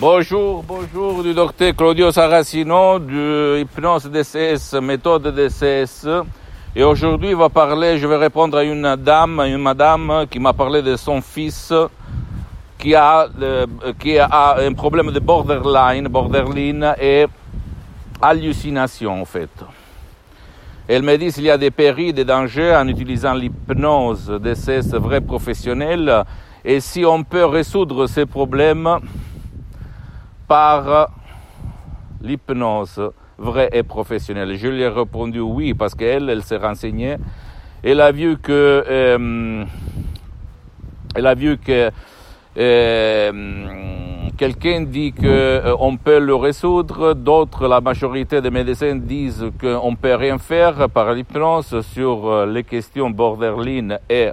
Bonjour, bonjour du docteur Claudio Saracino de hypnose DCS, méthode DCS. Et aujourd'hui, va parler, je vais répondre à une dame, une madame qui m'a parlé de son fils qui a, euh, a un problème de borderline, borderline et hallucination en fait. Elle me dit qu'il y a des périls, des dangers en utilisant l'hypnose DCS vrai professionnel et si on peut résoudre ces problèmes par l'hypnose vraie et professionnelle. Je lui ai répondu oui parce qu'elle, elle s'est renseignée. Elle a vu que, euh, euh, quelqu'un dit que euh, on peut le résoudre, d'autres, la majorité des médecins disent qu'on peut rien faire par l'hypnose sur les questions borderline et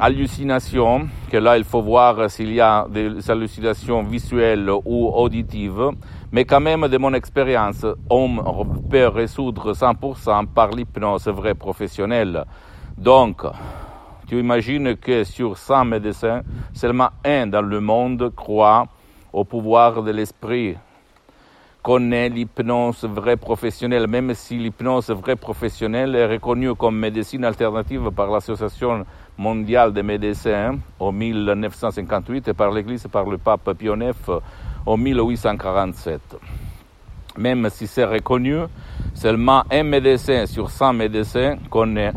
hallucinations, que là il faut voir s'il y a des hallucinations visuelles ou auditives, mais quand même de mon expérience, on peut résoudre 100% par l'hypnose vraie professionnelle. Donc, tu imagines que sur 100 médecins, seulement un dans le monde croit au pouvoir de l'esprit connaît l'hypnose vraie professionnelle, même si l'hypnose vraie professionnelle est reconnue comme médecine alternative par l'Association mondiale des médecins en 1958 et par l'Église par le pape Pie IX en 1847. Même si c'est reconnu, seulement un médecin sur 100 médecins connaît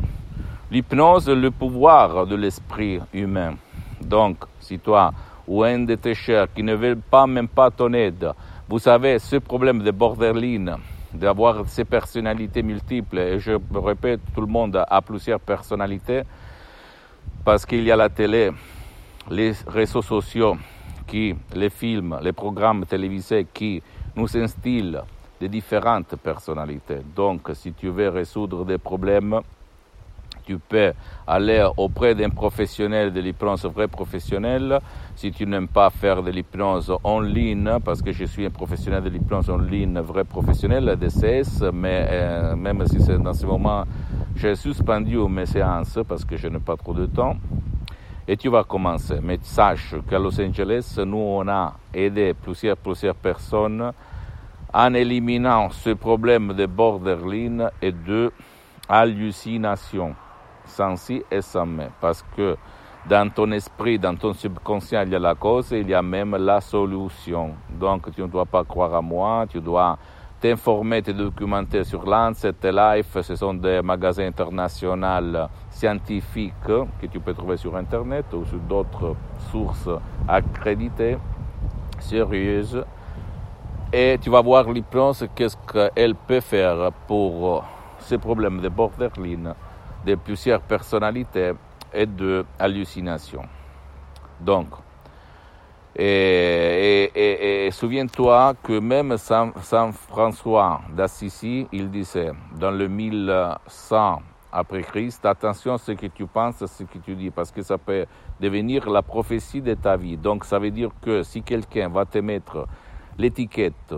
l'hypnose, le pouvoir de l'esprit humain. Donc, si toi ou un de tes chers qui ne veut pas même pas ton aide, vous savez, ce problème de borderline, d'avoir ces personnalités multiples, et je répète, tout le monde a plusieurs personnalités, parce qu'il y a la télé, les réseaux sociaux, qui, les films, les programmes télévisés qui nous instillent de différentes personnalités. Donc, si tu veux résoudre des problèmes, tu peux aller auprès d'un professionnel de l'hypnose vrai professionnel. Si tu n'aimes pas faire de l'hypnose en ligne, parce que je suis un professionnel de l'hypnose en ligne vrai professionnel, DCS, mais euh, même si c'est dans ce moment, j'ai suspendu mes séances parce que je n'ai pas trop de temps. Et tu vas commencer. Mais sache qu'à Los Angeles, nous, on a aidé plusieurs, plusieurs personnes en éliminant ce problème de borderline et de hallucination sans si et sans mais, parce que dans ton esprit, dans ton subconscient, il y a la cause et il y a même la solution. Donc tu ne dois pas croire à moi, tu dois t'informer, te documenter sur Lancet et Life, ce sont des magasins internationaux scientifiques que tu peux trouver sur Internet ou sur d'autres sources accréditées, sérieuses. Et tu vas voir l'hypnose, qu'est-ce qu'elle peut faire pour ces problèmes de borderline de plusieurs personnalités et de hallucinations. Donc, et, souviens-toi que même Saint, Saint François d'Assisi, il disait dans le 1100 après Christ, attention à ce que tu penses, à ce que tu dis, parce que ça peut devenir la prophétie de ta vie. Donc ça veut dire que si quelqu'un va te mettre l'étiquette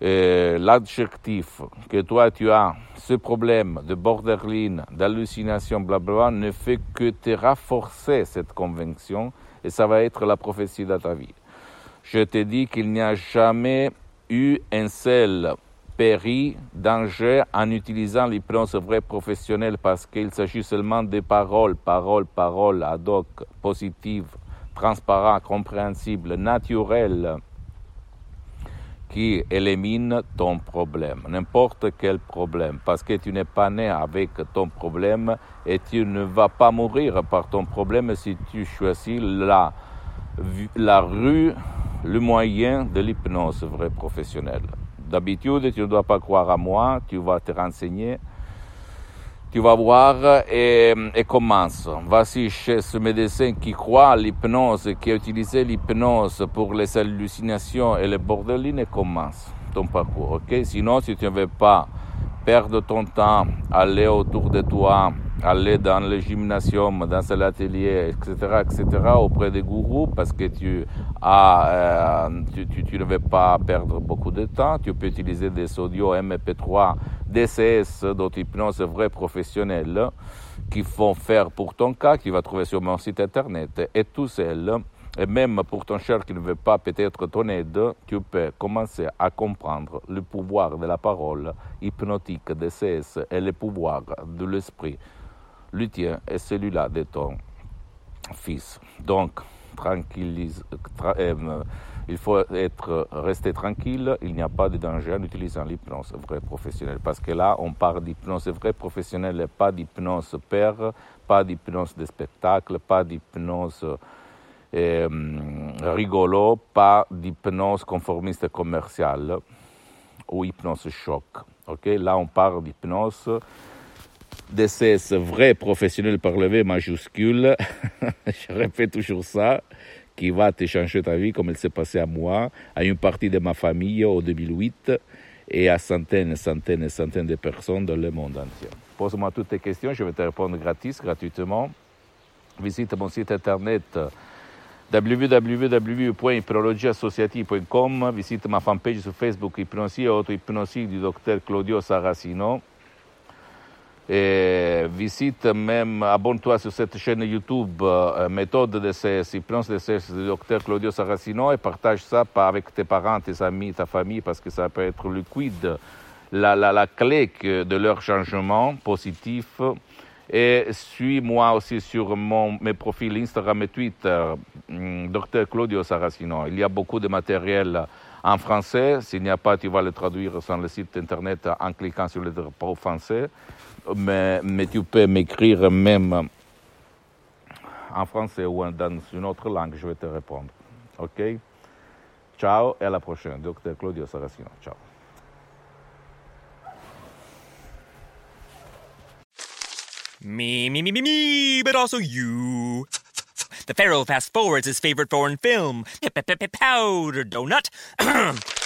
l'adjectif que toi tu as ce problème de borderline, d'hallucination, blablabla, ne fait que te renforcer cette conviction et ça va être la prophétie de ta vie. Je te dis qu'il n'y a jamais eu un seul péril, danger en utilisant l'hypnose vraie professionnelle parce qu'il s'agit seulement de paroles, paroles, paroles ad hoc, positives, transparentes, compréhensibles, naturelles qui élimine ton problème, n'importe quel problème, parce que tu n'es pas né avec ton problème et tu ne vas pas mourir par ton problème si tu choisis la, la rue, le moyen de l'hypnose vraie professionnelle. D'habitude, tu ne dois pas croire à moi, tu vas te renseigner, Tu vas voir et, et commence. Vas-y chez ce médecin qui croit à l'hypnose, qui a utilisé l'hypnose pour les hallucinations et les bordelines et commence ton parcours, ok? Sinon, si tu ne veux pas perdre ton temps, aller autour de toi, aller dans le gymnasium, dans l'atelier, etc., etc., auprès des gourous, parce que tu, as, euh, tu, ne veux pas perdre beaucoup de temps. Tu peux utiliser des audios MP3, DCS, d'auto-hypnose vrai professionnels, qui vont faire pour ton cas, que tu vas trouver sur mon site internet, et tout seul. Et même pour ton cher qui ne veut pas peut-être ton aide, tu peux commencer à comprendre le pouvoir de la parole hypnotique des CS et le pouvoir de l'esprit. Le tien est celui-là de ton fils. Donc, tranquillise, tra, euh, il faut être, rester tranquille, il n'y a pas de danger en utilisant l'hypnose vraie professionnelle. Parce que là, on parle d'hypnose vraie professionnelle et pas d'hypnose père, pas d'hypnose de spectacle, pas d'hypnose eh, rigolo, pas d'hypnose conformiste commerciale ou hypnose choc. Okay? Là, on parle d'hypnose DCS vrai professionnel par le V majuscule, je répète toujours ça, qui va te changer ta vie comme il s'est passé à moi, à une partie de ma famille en 2008 et à centaines et centaines et centaines de personnes dans le monde entier. Pose-moi toutes tes questions, je vais te répondre gratis, gratuitement. Visite mon site internet www.hypnologieassociative.com, visite ma fanpage su Facebook Ipnosi e Auto-Hypnosie du docteur Claudio Saracino. Et visite même, abonne-toi sur cette chaîne YouTube, euh, méthode de CS, hypnose de du docteur Claudio Saracino et partage ça avec tes parents, tes amis, ta famille, parce que ça peut être liquide, la, la, la clé de leur changement positif. Et suis-moi aussi sur mon, mes profils Instagram et Twitter, Dr Claudio Saracino. Il y a beaucoup de matériel en français. S'il n'y a pas, tu vas le traduire sur le site internet en cliquant sur le drapeau français. Mais, tu peux m'écrire même en français ou dans une autre langue, je vais te répondre. OK? Ciao et à la prochaine. Dr Claudio Saracino. Ciao. Me, me, me, me, me, but also you. The Pharaoh fast forwards his favorite foreign film, Powder Donut.